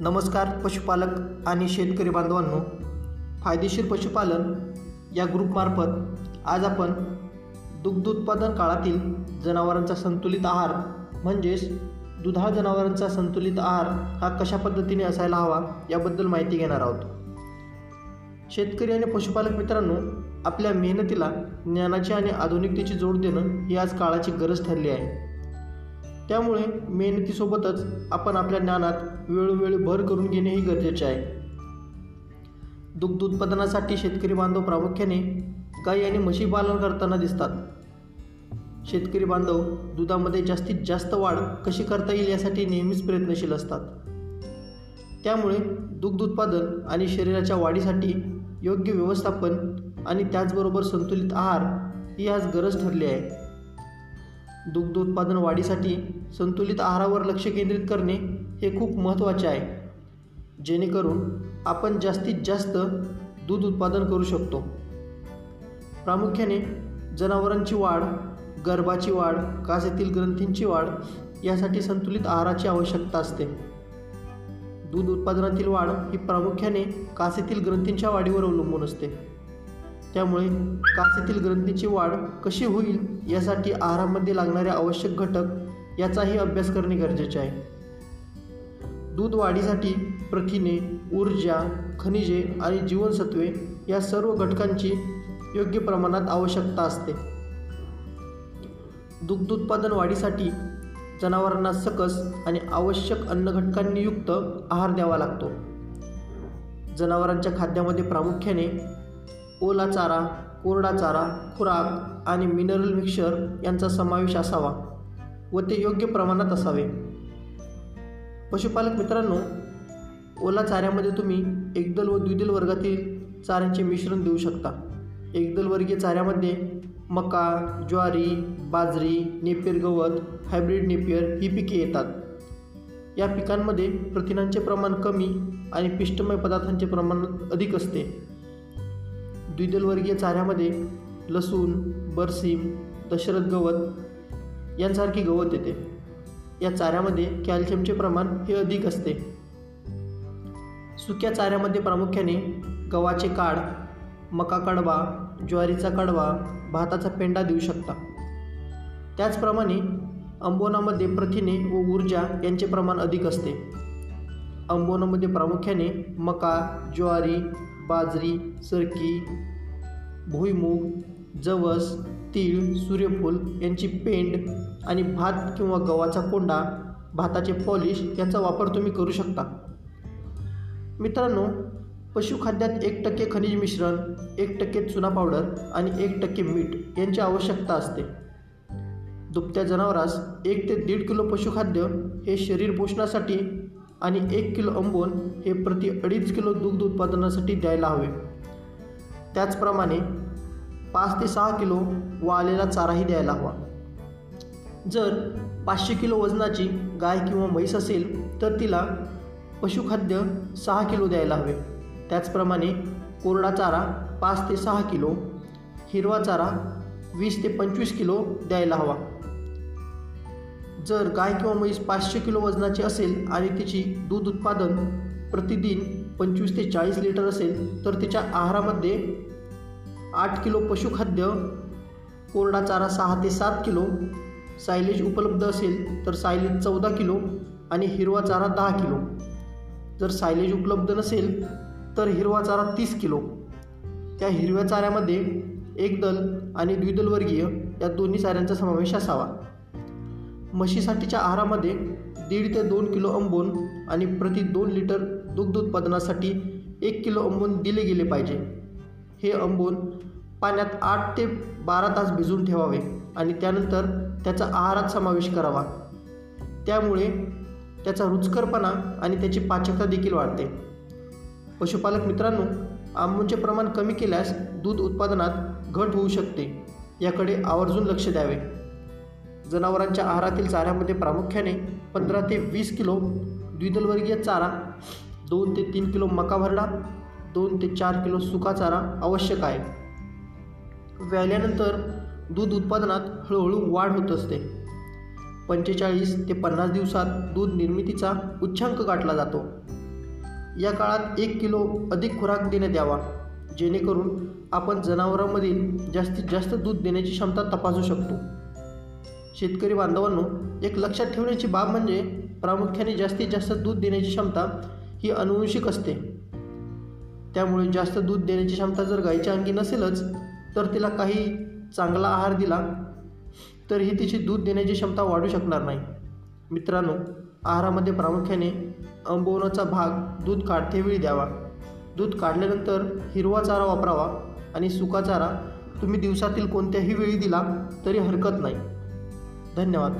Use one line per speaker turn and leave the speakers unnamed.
नमस्कार पशुपालक आणि शेतकरी बांधवांनो. फायदेशीर पशुपालन या ग्रुपमार्फत आज आपण दुग्ध उत्पादन काळातील जनावरांचा संतुलित आहार म्हणजेच दुधाळ जनावरांचा संतुलित आहार हा कशा पद्धतीने असायला हवा याबद्दल माहिती घेणार आहोत. शेतकरी आणि पशुपालक मित्रांनो आपल्या मेहनतीला ज्ञानाची आणि आधुनिकतेची जोड देणं ही आज काळाची गरज ठरली आहे. त्यामुळे मेहनतीसोबतच आपण आपल्या ज्ञानात वेळोवेळी भर करून घेणेही गरजेचे आहे. दुग्ध उत्पादनासाठी शेतकरी बांधव प्रामुख्याने गाई आणि म्हशी पालन करताना दिसतात. शेतकरी बांधव दुधामध्ये जास्तीत जास्त वाढ कशी करता येईल यासाठी नेहमीच प्रयत्नशील असतात. त्यामुळे दुग्ध उत्पादन आणि शरीराच्या वाढीसाठी योग्य व्यवस्थापन आणि त्याचबरोबर संतुलित आहार ही आज गरज ठरली आहे. दुग्ध उत्पादन वाढीसाठी संतुलित आहारावर लक्ष केंद्रित करणे हे खूप महत्त्वाचे आहे. जेणेकरून आपण जास्तीत जास्त दूध उत्पादन करू शकतो. प्रामुख्याने जनावरांची वाढ गर्भाची वाढ कासेतील ग्रंथींची वाढ यासाठी संतुलित आहाराची आवश्यकता असते. दूध उत्पादनातील वाढ ही प्रामुख्याने कासेतील ग्रंथींच्या वाढीवर अवलंबून असते. त्यामुळे कासेतील ग्रंथीची वाढ कशी होईल यासाठी आहारामध्ये लागणारे आवश्यक घटक याचाही अभ्यास करणे गरजेचे आहे. दूध वाढीसाठी प्रथिने ऊर्जा खनिजे आणि जीवनसत्वे या सर्व घटकांची योग्य प्रमाणात आवश्यकता असते. दुग्ध उत्पादन वाढीसाठी जनावरांना सकस आणि आवश्यक अन्नघटकांनी युक्त आहार द्यावा लागतो. जनावरांच्या खाद्यामध्ये प्रामुख्याने ओला चारा कोरडा चारा खुराक आणि मिनरल मिक्सर यांचा समावेश असावा व ते योग्य प्रमाणात असावे. पशुपालक मित्रांनो ओला चाऱ्यामध्ये तुम्ही एकदल व द्विदल वर्गातील चाऱ्यांचे मिश्रण देऊ शकता. एकदल वर्गीय चाऱ्यामध्ये मका ज्वारी बाजरी नेपियर गवत हायब्रिड नेपियर ही पिके येतात. या पिकांमध्ये प्रथिनांचे प्रमाण कमी आणि पिष्टमय पदार्थांचे प्रमाण अधिक असते. द्विदलवर्गीय चाऱ्यामध्ये लसूण बरसीम दशरथ गवत यांसारखी गवत येते. या चाऱ्यामध्ये कॅल्शियमचे प्रमाण हे अधिक असते. सुक्या चाऱ्यामध्ये प्रामुख्याने गव्हाचे काड मका कडवा ज्वारीचा कडवा भाताचा पेंडा देऊ शकता. त्याचप्रमाणे अंबोनामध्ये प्रथिने व ऊर्जा यांचे प्रमाण अधिक असते. अंबोनामध्ये प्रामुख्याने मका ज्वारी बाजरी सरकी भुईमूग जवस तीळ सूर्यफूल यांची पेंड आणि भात किंवा गव्हाचा कोंडा भाताचे पॉलिश यांचा वापर तुम्ही करू शकता. मित्रांनो पशुखाद्यात एक टक्के खनिज मिश्रण एक टक्के चुना पावडर आणि एक टक्के मीठ यांची आवश्यकता असते. दुभत्या जनावरास एक ते दीड किलो पशुखाद्य हे शरीर पोषणासाठी आणि एक किलो अंबोन हे प्रति अडीच किलो दुग्ध उत्पादनासाठी द्यायला हवे. त्याचप्रमाणे पाच ते सहा किलो वाळलेला चाराही द्यायला हवा. जर पाचशे किलो वजनाची गाय किंवा म्हैस असेल तर तिला पशुखाद्य सहा किलो द्यायला हवे. त्याचप्रमाणे कोरडा चारा पाच ते सहा किलो हिरवा चारा वीस ते पंचवीस किलो द्यायला हवा. जर गाय किंवा म्हैस पाचशे किलो वजनाची असेल आणि तिची दूध उत्पादन प्रतिदिन पंचवीस ते चाळीस लिटर असेल तर तिच्या आहारामध्ये आठ किलो पशुखाद्य कोरडा चारा सहा ते सात किलो सायलेज उपलब्ध असेल तर सायलेज चौदा किलो आणि हिरवा चारा दहा किलो. जर सायलेज उपलब्ध नसेल तर हिरवा चारा तीस किलो. त्या हिरव्या चाऱ्यामध्ये एकदल आणि द्विदलवर्गीय या दोन्ही चाऱ्यांचा समावेश असावा. म्हशीसाठीच्या आहारामध्ये दीड ते दोन किलो अंबोन आणि प्रति दोन लिटर दुग्ध उत्पादनासाठी एक किलो अंबोन दिले गेले पाहिजे. हे अंबोन पाण्यात आठ ते बारा तास भिजून ठेवावे आणि त्यानंतर त्याचा आहारात समावेश करावा. त्यामुळे त्याचा रुचकरपणा आणि त्याची पाचकता देखील वाढते. पशुपालक मित्रांनो आंबोनचे प्रमाण कमी केल्यास दूध उत्पादनात घट होऊ शकते. याकडे आवर्जून लक्ष द्यावे. जनावरांच्या आहारातील चाऱ्यामध्ये प्रामुख्याने पंधरा ते वीस किलो द्विदलवर्गीय चारा दोन ते तीन किलो मका भरडा दोन ते चार किलो सुका चारा आवश्यक आहे. व्याल्यानंतर दूध उत्पादनात हळूहळू वाढ होत असते. पंचेचाळीस ते पन्नास दिवसात दूध निर्मितीचा उच्चांक गाठला जातो. या काळात एक किलो अधिक खुराक देण्यात द्यावा जेणेकरून आपण जनावरांमधील जास्तीत जास्त दूध देण्याची क्षमता तपासू शकतो. शेतकरी बांधवांनो एक लक्षात ठेवण्याची बाब म्हणजे प्रामुख्याने जास्तीत जास्त दूध देण्याची क्षमता ही अनुवंशिक असते. त्यामुळे जास्त दूध देण्याची क्षमता जर गायीच्या अंगी नसेलच तर तिला काही चांगला आहार दिला तरीही तिची दूध देण्याची क्षमता वाढू शकणार नाही. मित्रांनो आहारामध्ये प्रामुख्याने आंबवण्याचा भाग दूध काढतेवेळी द्यावा. दूध काढल्यानंतर हिरवा चारा वापरावा आणि सुका चारा तुम्ही दिवसातील कोणत्याही वेळी दिला तरी हरकत नाही. धन्यवाद.